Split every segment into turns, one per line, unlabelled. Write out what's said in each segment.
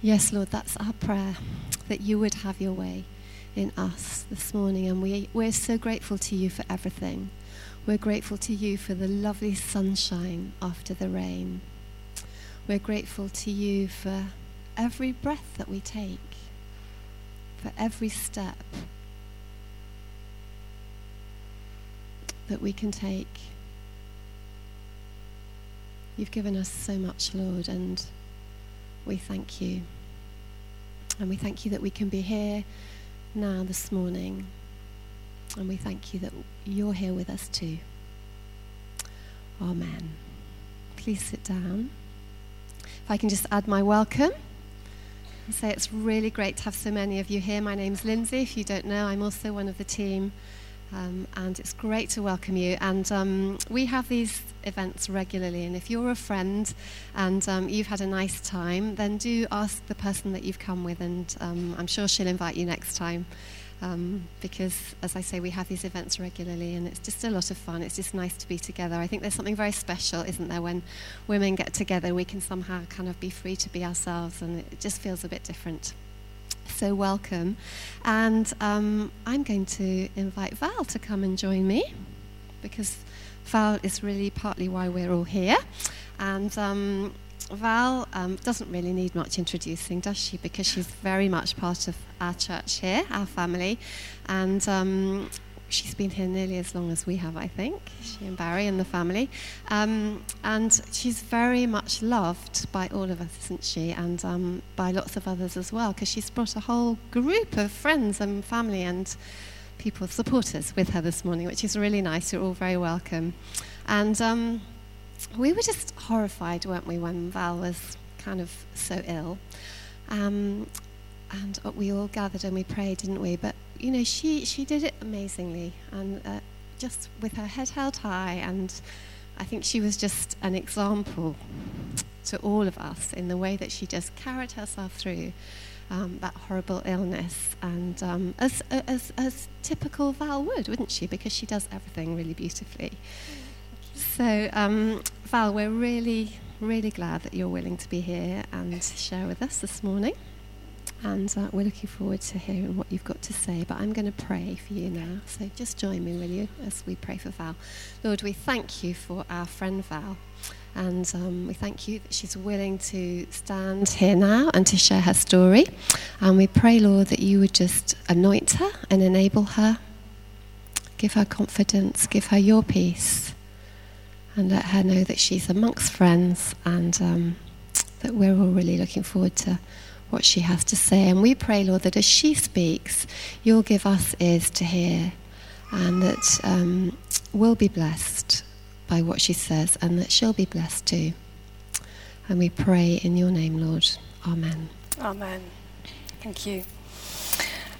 Yes, Lord, that's our prayer, that you would have your way in us this morning. And we, we're so grateful to you for everything. We're grateful to you for the lovely sunshine after the rain. We're grateful to you for every breath that we take, for every step that we can take. You've given us so much, Lord, and we thank you. And we thank you that we can be here now this morning. And we thank you that you're here with us too. Amen. Please sit down. If I can just add my welcome and say it's really great to have so many of you here. My name's Lindsay. If you don't know, I'm also one of the team um, and it's great to welcome you. And um, we have these events regularly. And if you're a friend and um, you've had a nice time, then do ask the person that you've come with, and um, I'm sure she'll invite you next time. Um, because, as I say, we have these events regularly, and it's just a lot of fun. It's just nice to be together. I think there's something very special, isn't there, when women get together? We can somehow kind of be free to be ourselves, and it just feels a bit different so welcome. And um, I'm going to invite Val to come and join me because Val is really partly why we're all here. And um, Val um, doesn't really need much introducing, does she? Because she's very much part of our church here, our family. And um, She's been here nearly as long as we have, I think, she and Barry and the family. Um, and she's very much loved by all of us, isn't she? And um, by lots of others as well, because she's brought a whole group of friends and family and people, supporters, with her this morning, which is really nice. You're all very welcome. And um, we were just horrified, weren't we, when Val was kind of so ill. Um, and uh, we all gathered and we prayed, didn't we? But you know, she she did it amazingly, and uh, just with her head held high, and I think she was just an example to all of us in the way that she just carried herself through um, that horrible illness, and um, as, uh, as as typical Val would, wouldn't she? Because she does everything really beautifully. So, um, Val, we're really, really glad that you're willing to be here and share with us this morning. And uh, we're looking forward to hearing what you've got to say. But I'm going to pray for you now. So just join me, will you, as we pray for Val. Lord, we thank you for our friend Val. And um, we thank you that she's willing to stand here now and to share her story. And we pray, Lord, that you would just anoint her and enable her. Give her confidence, give her your peace, and let her know that she's amongst friends and um, that we're all really looking forward to what she has to say. And we pray, Lord, that as she speaks, you'll give us ears to hear and that um, we'll be blessed by what she says and that she'll be blessed too. And we pray in your name, Lord. Amen.
Amen. Thank you.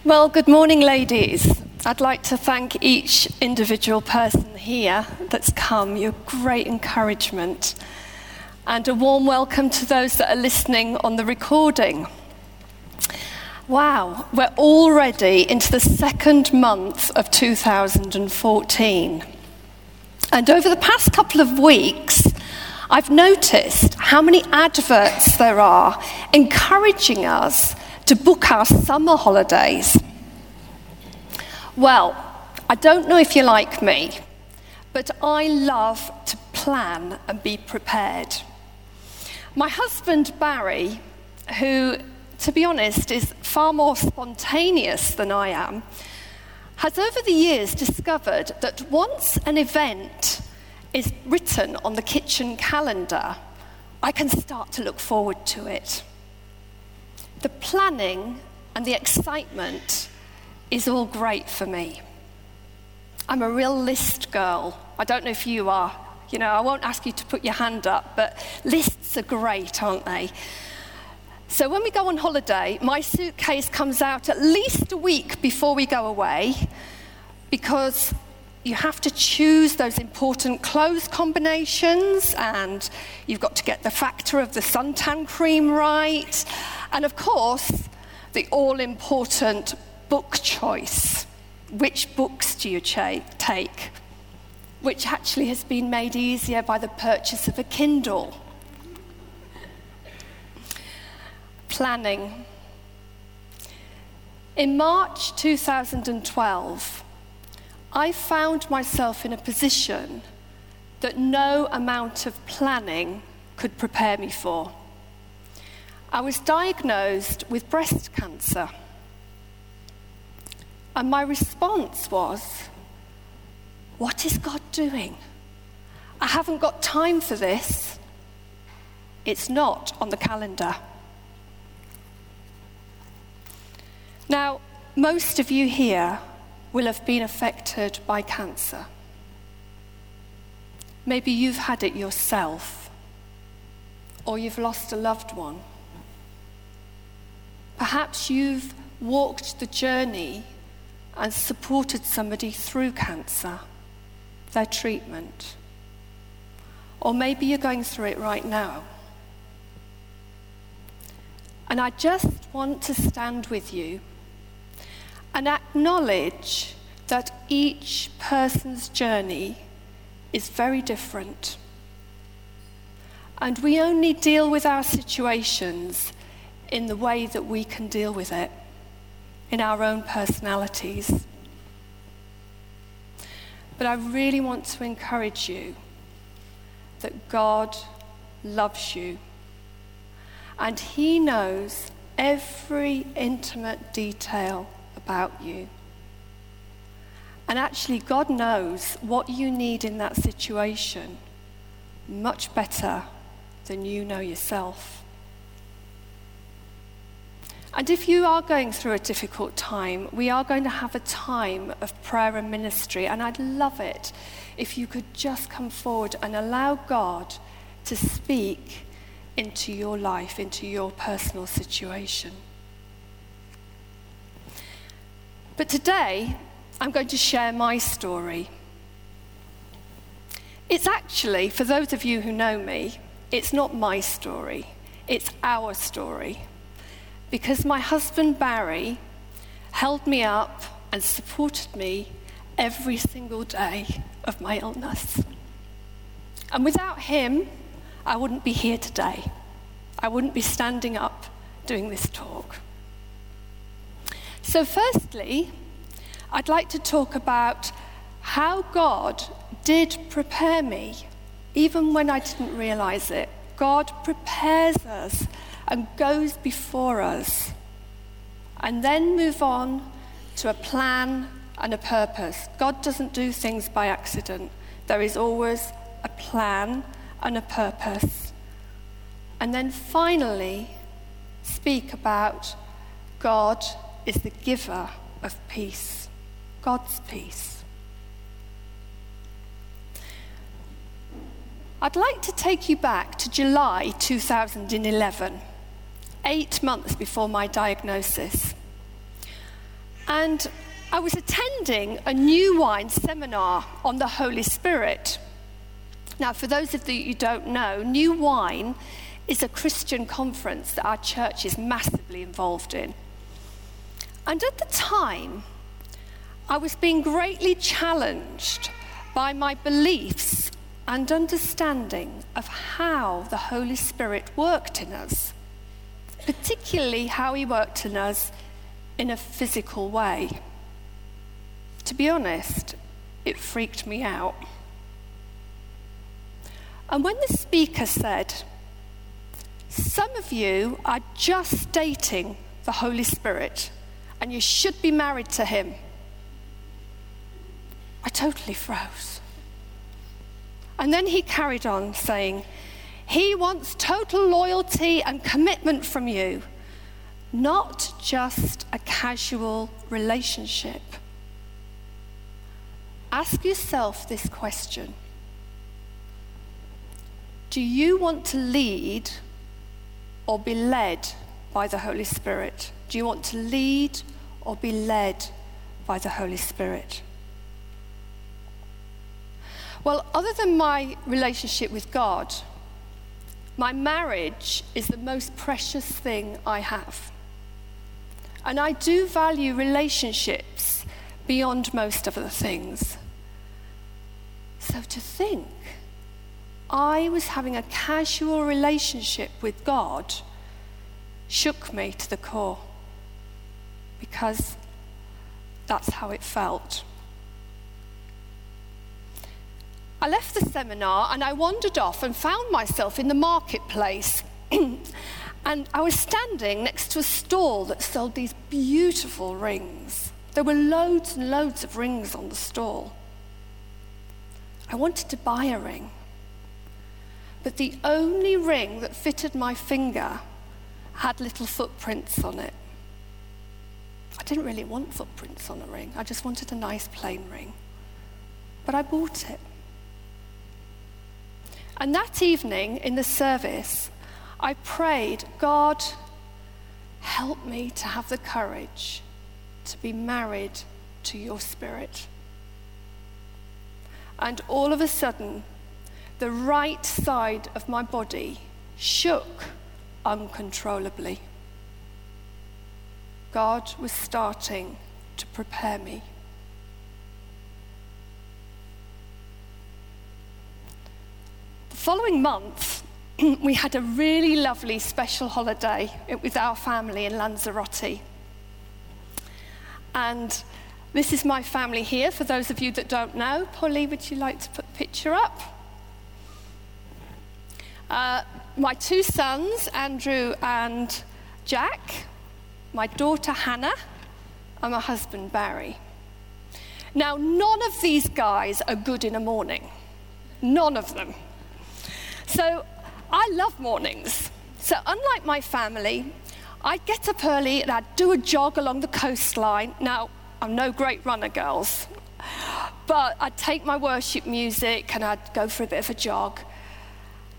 Well, good morning, ladies. I'd like to thank each individual person here that's come. Your great encouragement. And a warm welcome to those that are listening on the recording. Wow, we're already into the second month of 2014. And over the past couple of weeks, I've noticed how many adverts there are encouraging us to book our summer holidays. Well, I don't know if you're like me, but I love to plan and be prepared. My husband, Barry, who to be honest, is far more spontaneous than I am, has over the years discovered that once an event is written on the kitchen calendar, I can start to look forward to it. The planning and the excitement is all great for me. I'm a real list girl. I don't know if you are. You know, I won't ask you to put your hand up, but lists are great, aren't they? So when we go on holiday, my suitcase comes out at least a week before we go away because you have to choose those important clothes combinations and you've got to get the factor of the suntan cream right and of course the all important book choice which books do you take which actually has been made easier by the purchase of a kindle planning. In March 2012, I found myself in a position that no amount of planning could prepare me for. I was diagnosed with breast cancer. And my response was, What is God doing? I haven't got time for this. It's not on the calendar. Now, most of you here will have been affected by cancer. Maybe you've had it yourself, or you've lost a loved one. Perhaps you've walked the journey and supported somebody through cancer, their treatment. Or maybe you're going through it right now. And I just want to stand with you and acknowledge that each person's journey is very different. And we only deal with our situations in the way that we can deal with it, in our own personalities. But I really want to encourage you that God loves you. And He knows every intimate detail about you. And actually, God knows what you need in that situation much better than you know yourself. And if you are going through a difficult time, we are going to have a time of prayer and ministry. And I'd love it if you could just come forward and allow God to speak into your life, into your personal situation. But today, I'm going to share my story. It's actually, for those of you who know me, it's not my story, it's our story. Because my husband Barry held me up and supported me every single day of my illness. And without him, I wouldn't be here today. I wouldn't be standing up doing this talk. So, firstly, I'd like to talk about how God did prepare me, even when I didn't realize it. God prepares us and goes before us, and then move on to a plan and a purpose. God doesn't do things by accident, there is always a plan and a purpose. And then finally, speak about God is the giver of peace, God's peace. I'd like to take you back to July 2011, eight months before my diagnosis. And I was attending a new wine seminar on the Holy Spirit. Now, for those of you who don't know, New Wine is a Christian conference that our church is massively involved in. And at the time, I was being greatly challenged by my beliefs and understanding of how the Holy Spirit worked in us, particularly how He worked in us in a physical way. To be honest, it freaked me out. And when the speaker said, Some of you are just dating the Holy Spirit and you should be married to him. I totally froze. And then he carried on saying, He wants total loyalty and commitment from you, not just a casual relationship. Ask yourself this question Do you want to lead or be led by the Holy Spirit? Do you want to lead or be led by the Holy Spirit? Well, other than my relationship with God, my marriage is the most precious thing I have. And I do value relationships beyond most other things. So to think I was having a casual relationship with God shook me to the core because that's how it felt. I left the seminar and I wandered off and found myself in the marketplace. and I was standing next to a stall that sold these beautiful rings. There were loads and loads of rings on the stall. I wanted to buy a ring, but the only ring that fitted my finger had little footprints on it. I didn't really want footprints on a ring, I just wanted a nice plain ring. But I bought it. And that evening in the service, I prayed, God, help me to have the courage to be married to your spirit. And all of a sudden, the right side of my body shook uncontrollably. God was starting to prepare me. The following month, we had a really lovely special holiday with our family in Lanzarote. And this is my family here, for those of you that don't know. Polly, would you like to put the picture up? Uh, my two sons, Andrew and Jack, my daughter Hannah, and my husband Barry. Now, none of these guys are good in a morning. None of them. So I love mornings. So, unlike my family, I'd get up early and I'd do a jog along the coastline. Now, I'm no great runner, girls, but I'd take my worship music and I'd go for a bit of a jog.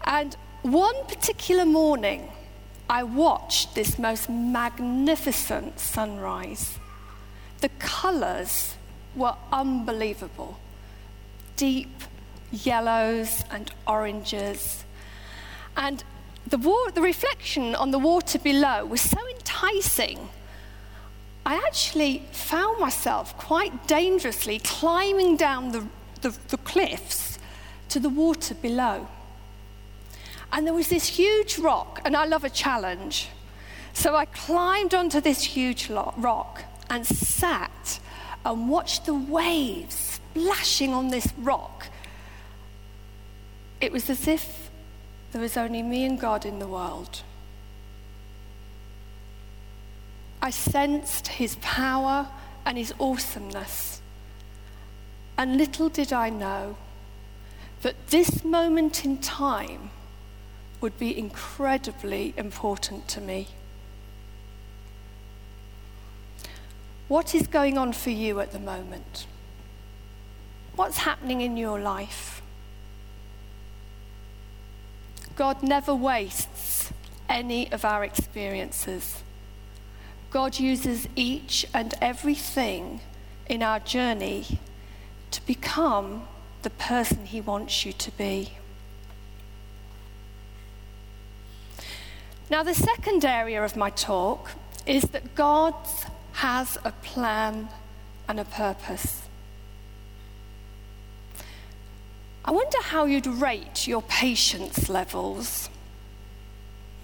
And one particular morning, I watched this most magnificent sunrise. The colours were unbelievable deep yellows and oranges. And the, the reflection on the water below was so enticing. I actually found myself quite dangerously climbing down the, the, the cliffs to the water below. And there was this huge rock, and I love a challenge. So I climbed onto this huge rock and sat and watched the waves splashing on this rock. It was as if there was only me and God in the world. I sensed his power and his awesomeness. And little did I know that this moment in time would be incredibly important to me. What is going on for you at the moment? What's happening in your life? God never wastes any of our experiences. God uses each and everything in our journey to become the person He wants you to be. Now, the second area of my talk is that God has a plan and a purpose. I wonder how you'd rate your patience levels.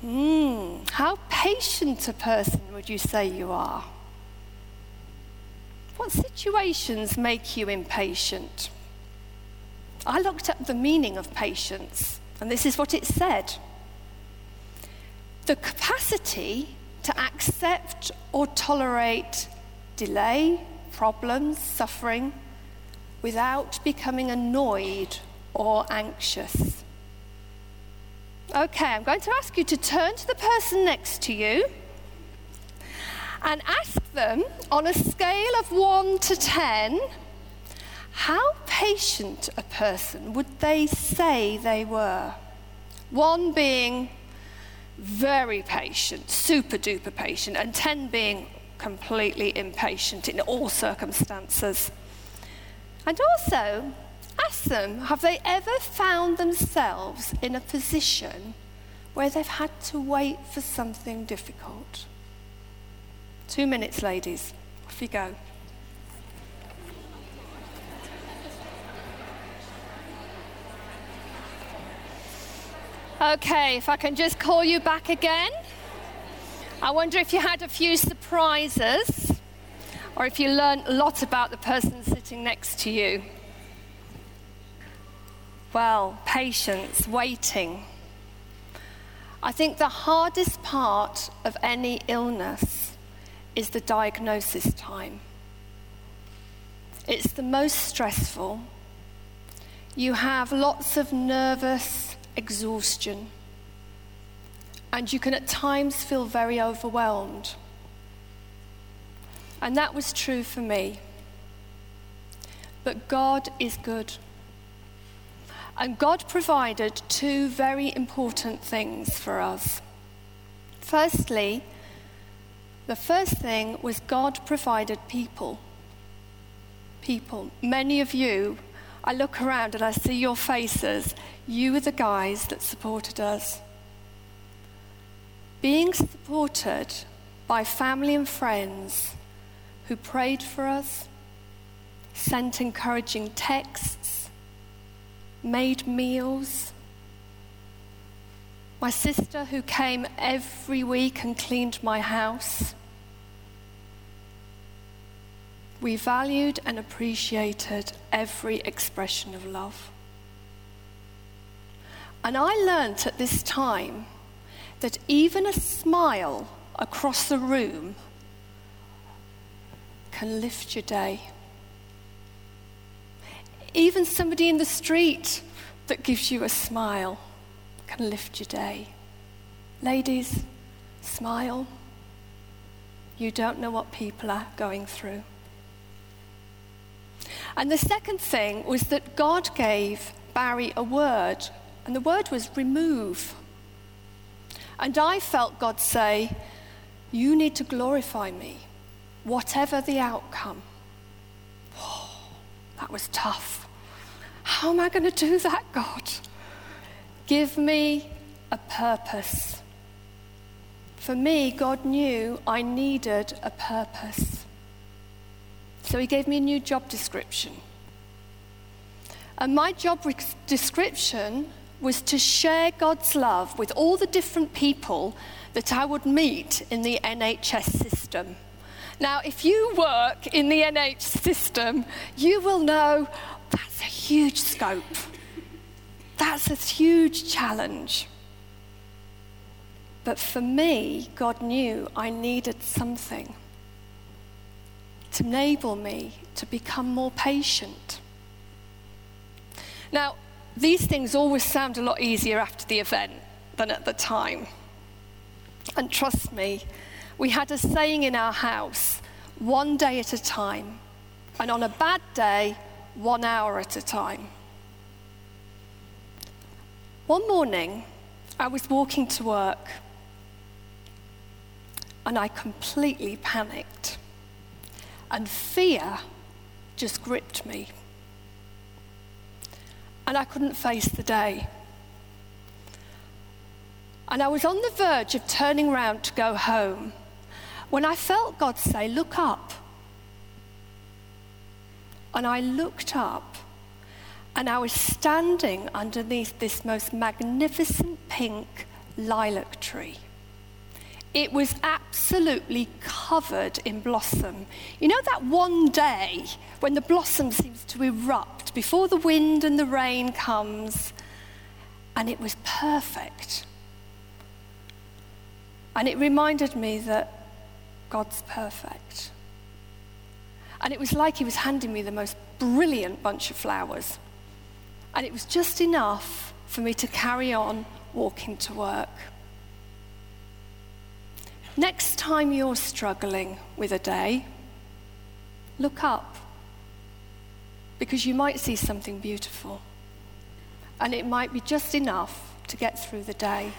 Hmm, how patient a person would you say you are? What situations make you impatient? I looked up the meaning of patience, and this is what it said the capacity to accept or tolerate delay, problems, suffering, without becoming annoyed or anxious. Okay, I'm going to ask you to turn to the person next to you and ask them on a scale of 1 to 10 how patient a person would they say they were? One being very patient, super duper patient, and 10 being completely impatient in all circumstances. And also, ask them have they ever found themselves in a position where they've had to wait for something difficult? Two minutes, ladies. Off you go. Okay, if I can just call you back again. I wonder if you had a few surprises or if you learned a lot about the person sitting next to you. Well, patience, waiting. I think the hardest part of any illness is the diagnosis time. It's the most stressful. You have lots of nervous exhaustion. And you can at times feel very overwhelmed. And that was true for me. But God is good. And God provided two very important things for us. Firstly, the first thing was God provided people. People. Many of you, I look around and I see your faces. You were the guys that supported us. Being supported by family and friends who prayed for us, sent encouraging texts, made meals. My sister, who came every week and cleaned my house. We valued and appreciated every expression of love. And I learnt at this time that even a smile across the room can lift your day. Even somebody in the street that gives you a smile can lift your day. Ladies, smile. You don't know what people are going through. And the second thing was that God gave Barry a word and the word was remove. And I felt God say, You need to glorify me, whatever the outcome. Oh, that was tough. How am I going to do that, God? Give me a purpose. For me, God knew I needed a purpose. So He gave me a new job description. And my job description was to share God's love with all the different people that I would meet in the NHS system. Now, if you work in the NHS system, you will know that's a huge scope. That's a huge challenge. But for me, God knew I needed something to enable me to become more patient. Now, these things always sound a lot easier after the event than at the time. And trust me, we had a saying in our house one day at a time, and on a bad day, one hour at a time. One morning, I was walking to work and I completely panicked, and fear just gripped me and I couldn't face the day. And I was on the verge of turning round to go home when I felt God say, Look up. And I looked up, and I was standing underneath this most magnificent pink lilac tree. It was absolutely covered in blossom. You know that one day when the blossom seems to erupt? before the wind and the rain comes. And it was perfect. And it reminded me that God's perfect. And it was like He was handing me the most brilliant bunch of flowers. And it was just enough for me to carry on walking to work. Next time you're struggling with a day, look up because you might see something beautiful. And it might be just enough to get through the day.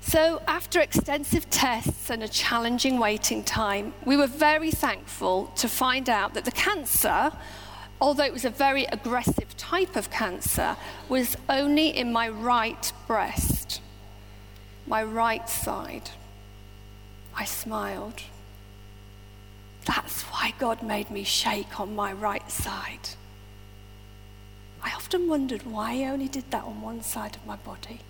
So, after extensive tests and a challenging waiting time, we were very thankful to find out that the cancer, although it was a very aggressive type of cancer, was only in my right breast, my right side. I smiled. That's why God made me shake on my right side. I often wondered why He only did that on one side of my body.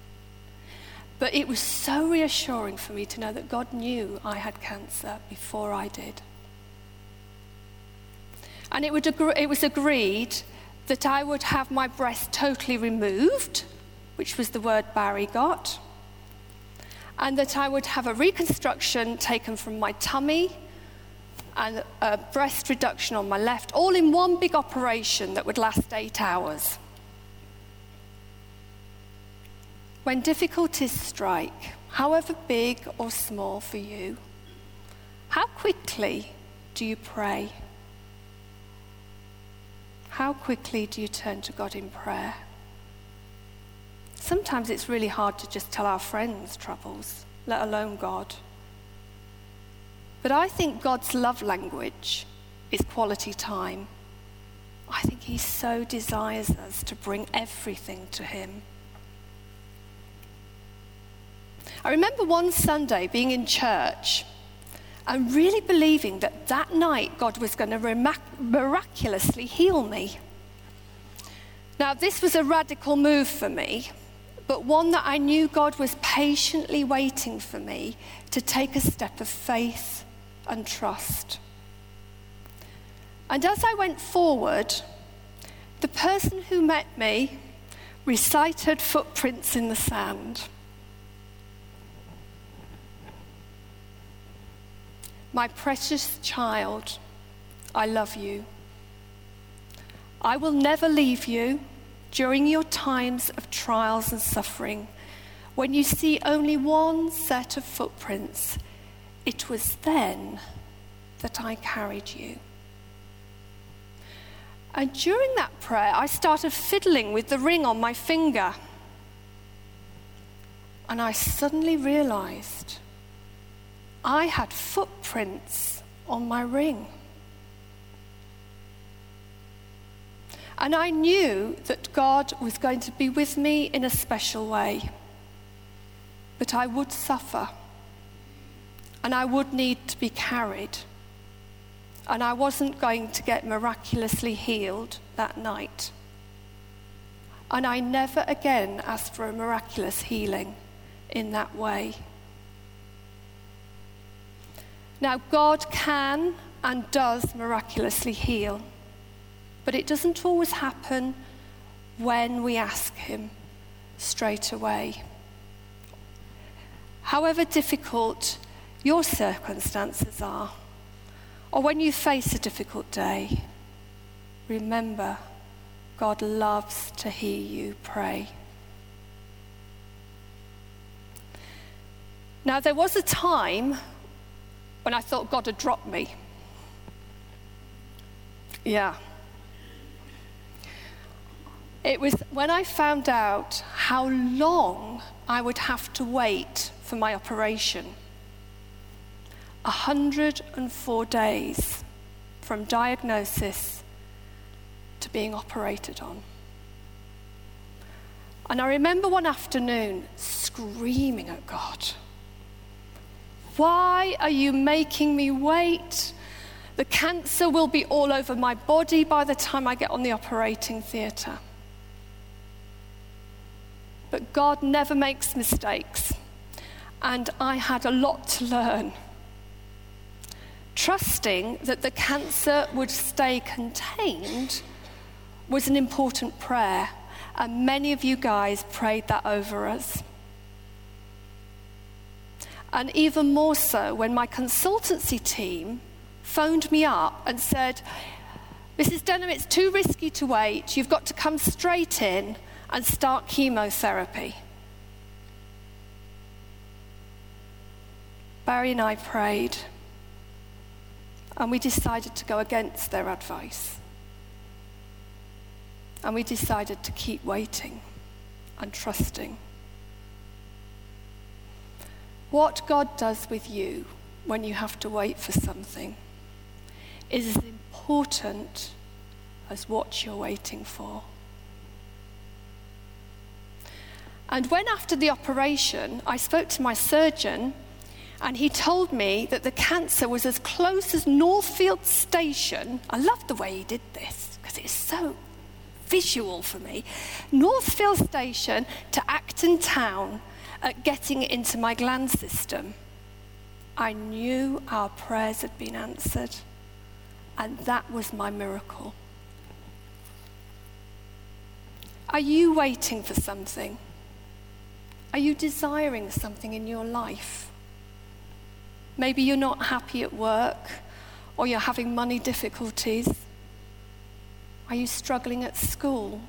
But it was so reassuring for me to know that God knew I had cancer before I did. And it, would agree, it was agreed that I would have my breast totally removed, which was the word Barry got, and that I would have a reconstruction taken from my tummy and a breast reduction on my left, all in one big operation that would last eight hours. When difficulties strike, however big or small for you, how quickly do you pray? How quickly do you turn to God in prayer? Sometimes it's really hard to just tell our friends troubles, let alone God. But I think God's love language is quality time. I think He so desires us to bring everything to Him. I remember one Sunday being in church and really believing that that night God was going to miraculously heal me. Now, this was a radical move for me, but one that I knew God was patiently waiting for me to take a step of faith and trust. And as I went forward, the person who met me recited Footprints in the Sand. My precious child, I love you. I will never leave you during your times of trials and suffering when you see only one set of footprints it was then that I carried you. And during that prayer, I started fiddling with the ring on my finger. And I suddenly realized I had footprints on my ring. And I knew that God was going to be with me in a special way, but I would suffer and I would need to be carried. And I wasn't going to get miraculously healed that night. And I never again asked for a miraculous healing in that way. Now, God can and does miraculously heal, but it doesn't always happen when we ask Him straight away. However difficult your circumstances are, or when you face a difficult day, remember God loves to hear you pray. Now, there was a time when I thought God had dropped me. Yeah. It was when I found out how long I would have to wait for my operation. 104 days from diagnosis to being operated on. And I remember one afternoon screaming at God, Why are you making me wait? The cancer will be all over my body by the time I get on the operating theatre. But God never makes mistakes, and I had a lot to learn Trusting that the cancer would stay contained was an important prayer, and many of you guys prayed that over us. And even more so when my consultancy team phoned me up and said, Mrs. Denham, it's too risky to wait. You've got to come straight in and start chemotherapy. Barry and I prayed. And we decided to go against their advice. And we decided to keep waiting and trusting. What God does with you when you have to wait for something is as important as what you're waiting for. And when, after the operation, I spoke to my surgeon and he told me that the cancer was as close as Northfield Station. I love the way he did this because it's so visual for me. Northfield Station to Acton Town at getting into my gland system. I knew our prayers had been answered, and that was my miracle. Are you waiting for something? Are you desiring something in your life? Maybe you're not happy at work or you're having money difficulties. Are you struggling at school?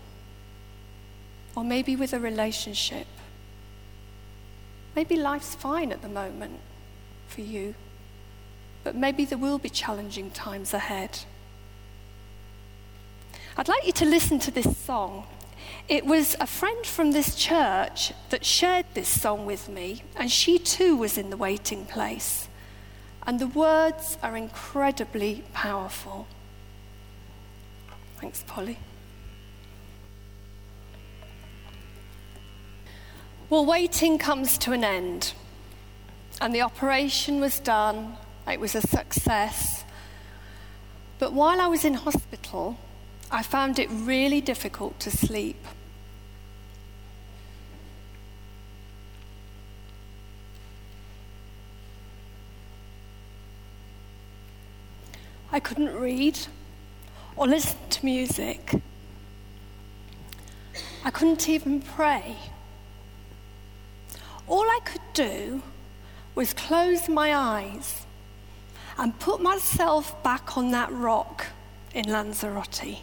Or maybe with a relationship? Maybe life's fine at the moment for you, but maybe there will be challenging times ahead. I'd like you to listen to this song. It was a friend from this church that shared this song with me, and she too was in the waiting place. And the words are incredibly powerful. Thanks, Polly. Well, waiting comes to an end. And the operation was done, it was a success. But while I was in hospital, I found it really difficult to sleep. I couldn't read or listen to music. I couldn't even pray. All I could do was close my eyes and put myself back on that rock in Lanzarote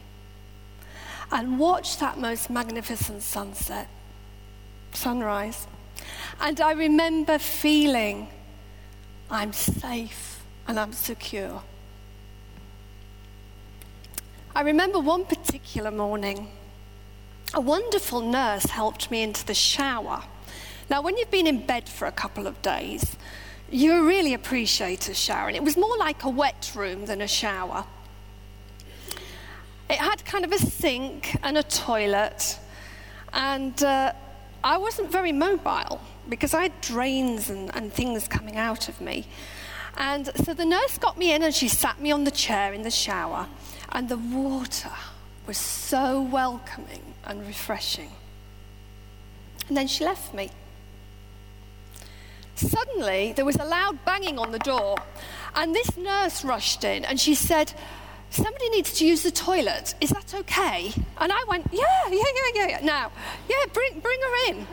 and watch that most magnificent sunset, sunrise. And I remember feeling I'm safe and I'm secure. I remember one particular morning, a wonderful nurse helped me into the shower. Now, when you've been in bed for a couple of days, you really appreciate a shower. And it was more like a wet room than a shower. It had kind of a sink and a toilet. And uh, I wasn't very mobile because I had drains and, and things coming out of me. And so the nurse got me in and she sat me on the chair in the shower. And the water was so welcoming and refreshing. And then she left me. Suddenly, there was a loud banging on the door, and this nurse rushed in and she said, Somebody needs to use the toilet. Is that okay? And I went, Yeah, yeah, yeah, yeah, yeah. Now, yeah, bring, bring her in.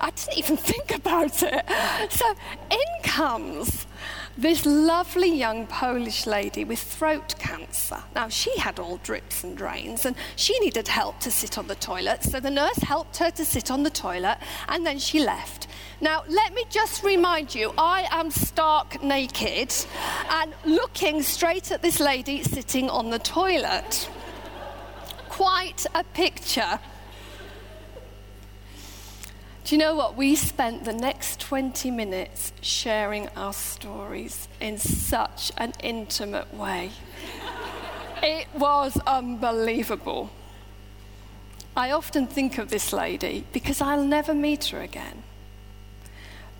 I didn't even think about it. So in comes this lovely young Polish lady with throat cancer. Now, she had all drips and drains, and she needed help to sit on the toilet. So the nurse helped her to sit on the toilet, and then she left. Now, let me just remind you I am stark naked and looking straight at this lady sitting on the toilet. Quite a picture. Do you know what? We spent the next 20 minutes sharing our stories in such an intimate way. it was unbelievable. I often think of this lady because I'll never meet her again.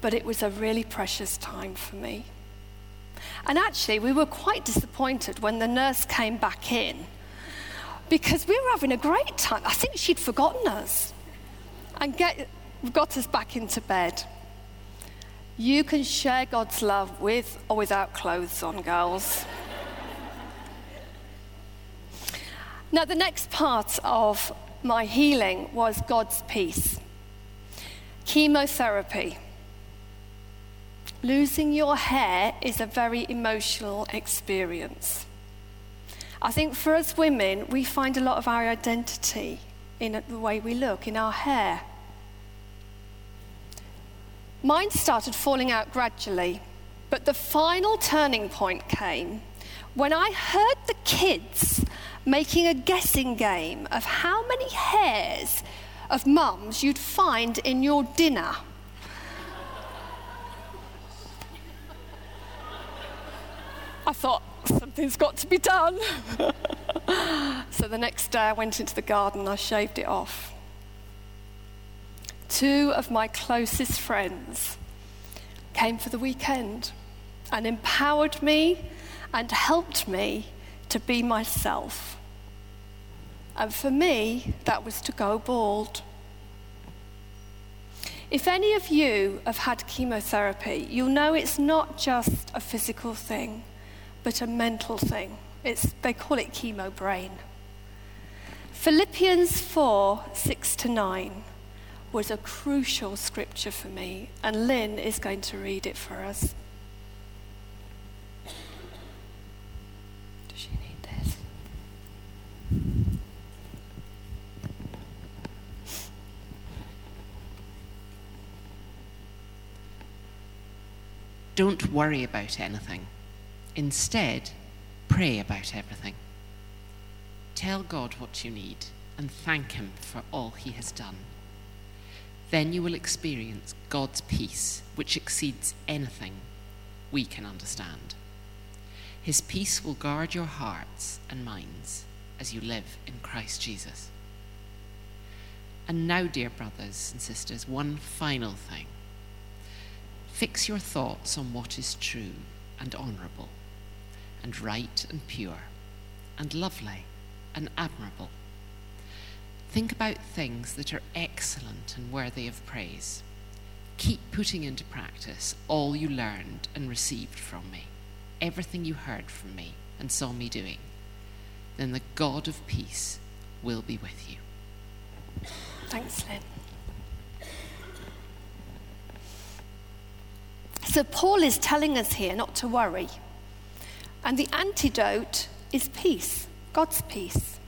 But it was a really precious time for me. And actually, we were quite disappointed when the nurse came back in because we were having a great time. I think she'd forgotten us. And get, got us back into bed. You can share God's love with or without clothes on, girls. now, the next part of my healing was God's peace. Chemotherapy. Losing your hair is a very emotional experience. I think for us women, we find a lot of our identity in the way we look, in our hair. Mine started falling out gradually, but the final turning point came when I heard the kids making a guessing game of how many hairs of mums you'd find in your dinner. I thought, something's got to be done. so the next day I went into the garden, I shaved it off two of my closest friends came for the weekend and empowered me and helped me to be myself. And for me, that was to go bald. If any of you have had chemotherapy, you'll know it's not just a physical thing, but a mental thing. It's, they call it chemo brain. Philippians 4 6 to 9 was a crucial scripture for me, and Lynn is going to read it for us. Does she need this? Don't worry about anything. Instead, pray about everything. Tell God what you need and thank Him for all He has done then you will experience God's peace, which exceeds anything we can understand. His peace will guard your hearts and minds as you live in Christ Jesus. And now, dear brothers and sisters, one final thing. Fix your thoughts on what is true and honourable, and right and pure, and lovely and admirable Think about things that are excellent and worthy of praise. Keep putting into practice all you learned and received from me, everything you heard from me and saw me doing. Then the God of peace will be with you. Thanks, Lynn. So, Paul is telling us here not to worry. And the antidote is peace, God's peace.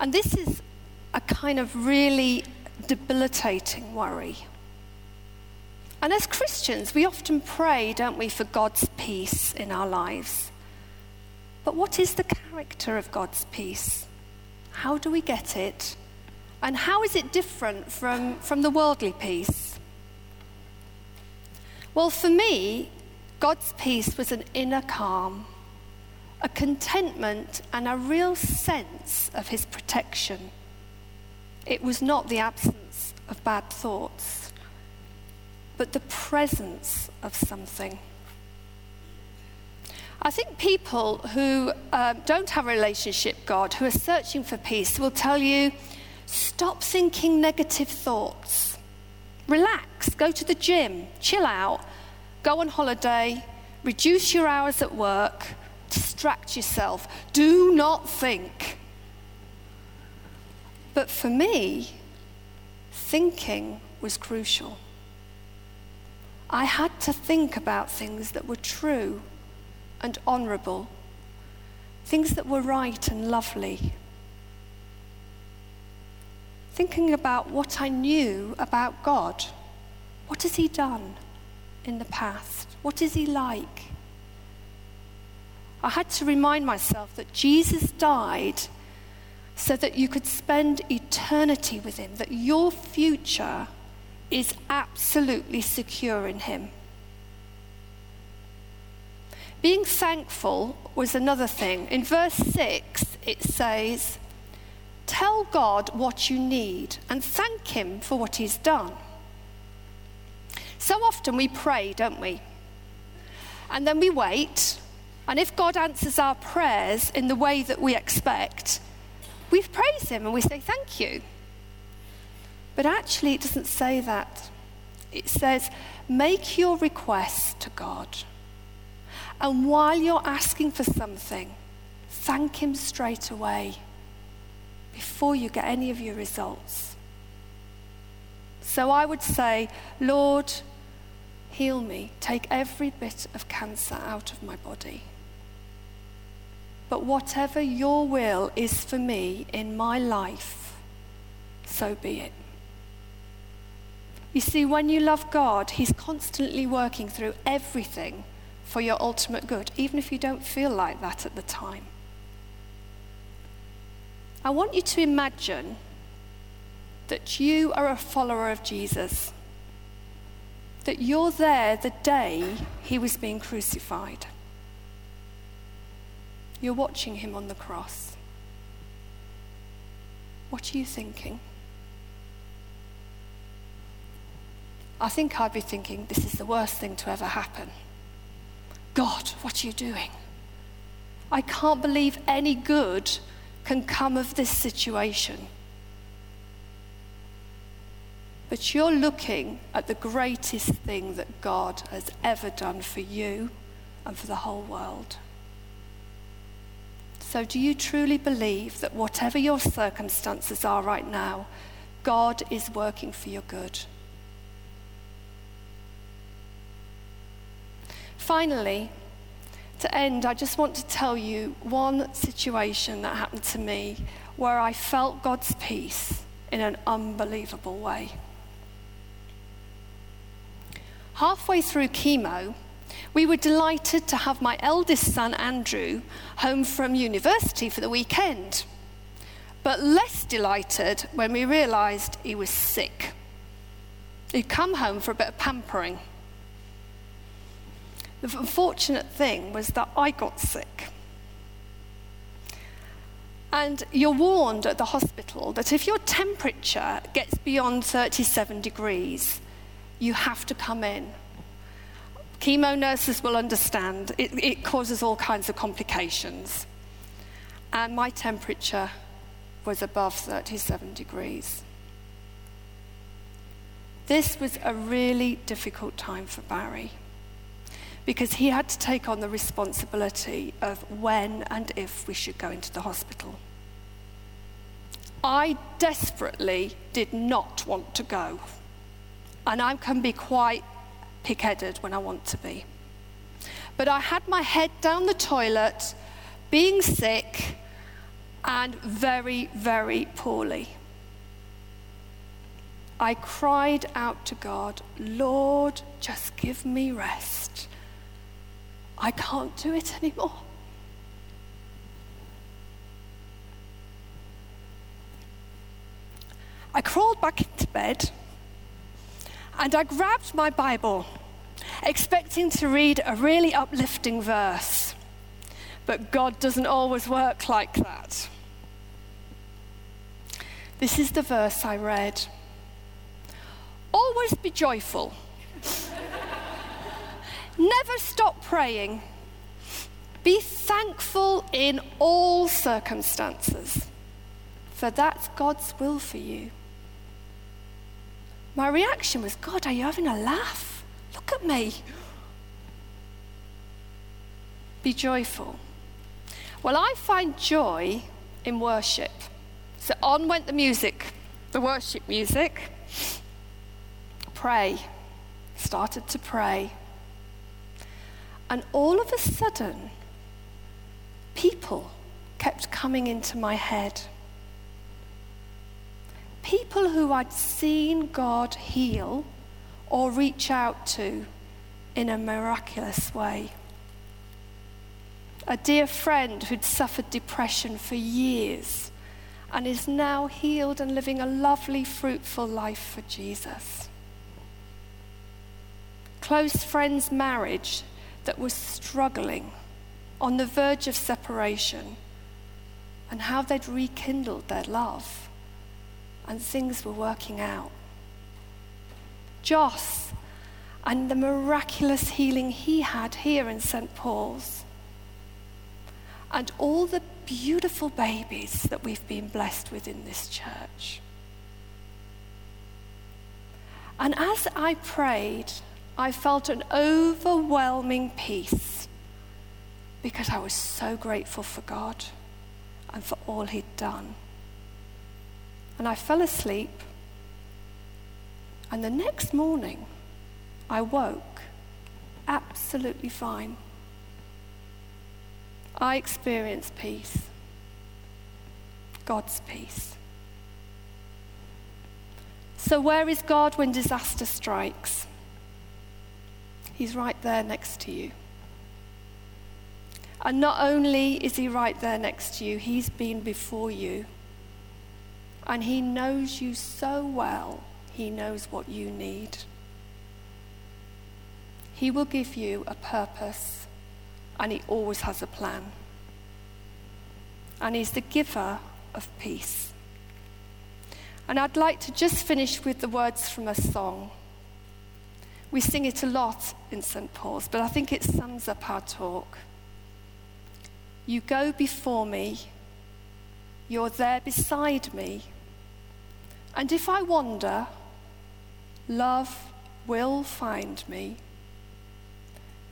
And this is a kind of really debilitating worry. And as Christians, we often pray, don't we, for God's peace in our lives. But what is the character of God's peace? How do we get it? And how is it different from, from the worldly peace? Well, for me, God's peace was an inner calm a contentment and a real sense of his protection. It was not the absence of bad thoughts, but the presence of something. I think people who uh, don't have a relationship God, who are searching for peace, will tell you stop thinking negative thoughts. Relax, go to the gym, chill out, go on holiday, reduce your hours at work, distract yourself. Do not think. But for me, thinking was crucial. I had to think about things that were true and honourable, things that were right and lovely. Thinking about what I knew about God. What has He done in the past? What is He like? I had to remind myself that Jesus died so that you could spend eternity with him, that your future is absolutely secure in him. Being thankful was another thing. In verse 6, it says, Tell God what you need and thank Him for what He's done. So often we pray, don't we? And then we wait and if God answers our prayers in the way that we expect, we praise Him and we say, Thank you. But actually, it doesn't say that. It says, Make your request to God. And while you're asking for something, thank Him straight away before you get any of your results. So I would say, Lord, heal me. Take every bit of cancer out of my body. But whatever your will is for me in my life, so be it. You see, when you love God, He's constantly working through everything for your ultimate good, even if you don't feel like that at the time. I want you to imagine that you are a follower of Jesus, that you're there the day He was being crucified. You're watching him on the cross. What are you thinking? I think I'd be thinking, this is the worst thing to ever happen. God, what are you doing? I can't believe any good can come of this situation. But you're looking at the greatest thing that God has ever done for you and for the whole world. So, do you truly believe that whatever your circumstances are right now, God is working for your good? Finally, to end, I just want to tell you one situation that happened to me where I felt God's peace in an unbelievable way. Halfway through chemo, we were delighted to have my eldest son, Andrew, home from university for the weekend, but less delighted when we realised he was sick. He'd come home for a bit of pampering. The unfortunate thing was that I got sick. And you're warned at the hospital that if your temperature gets beyond 37 degrees, you have to come in Chemo nurses will understand it, it causes all kinds of complications. And my temperature was above 37 degrees. This was a really difficult time for Barry because he had to take on the responsibility of when and if we should go into the hospital. I desperately did not want to go. And I can be quite pig headed when I want to be. But I had my head down the toilet, being sick and very, very poorly. I cried out to God, Lord, just give me rest. I can't do it anymore. I crawled back into bed and I grabbed my Bible, expecting to read a really uplifting verse. But God doesn't always work like that. This is the verse I read Always be joyful. Never stop praying. Be thankful in all circumstances, for that's God's will for you. My reaction was, God, are you having a laugh? Look at me. Be joyful. Well, I find joy in worship. So on went the music, the worship music. Pray. Started to pray. And all of a sudden, people kept coming into my head people who I'd seen God heal or reach out to in a miraculous way. A dear friend who'd suffered depression for years and is now healed and living a lovely, fruitful life for Jesus. Close friend's marriage that was struggling on the verge of separation and how they'd rekindled their love and things were working out. Joss and the miraculous healing he had here in St. Paul's. And all the beautiful babies that we've been blessed with in this church. And as I prayed, I felt an overwhelming peace because I was so grateful for God and for all He'd done. And I fell asleep. And the next morning, I woke absolutely fine. I experienced peace, God's peace. So, where is God when disaster strikes? He's right there next to you. And not only is He right there next to you, He's been before you. And He knows you so well, He knows what you need. He will give you a purpose, and He always has a plan. And He's the giver of peace. And I'd like to just finish with the words from a song. We sing it a lot in St. Paul's, but I think it sums up our talk. You go before me, you're there beside me. And if I wander, love will find me.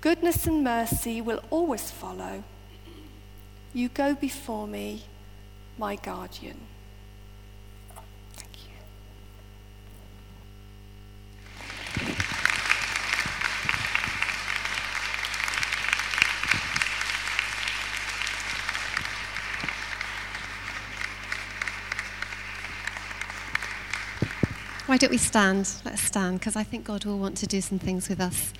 Goodness and mercy will always follow. You go before me, my guardian.
Why don't we stand? Let's stand, because I think God will want to do some things with us.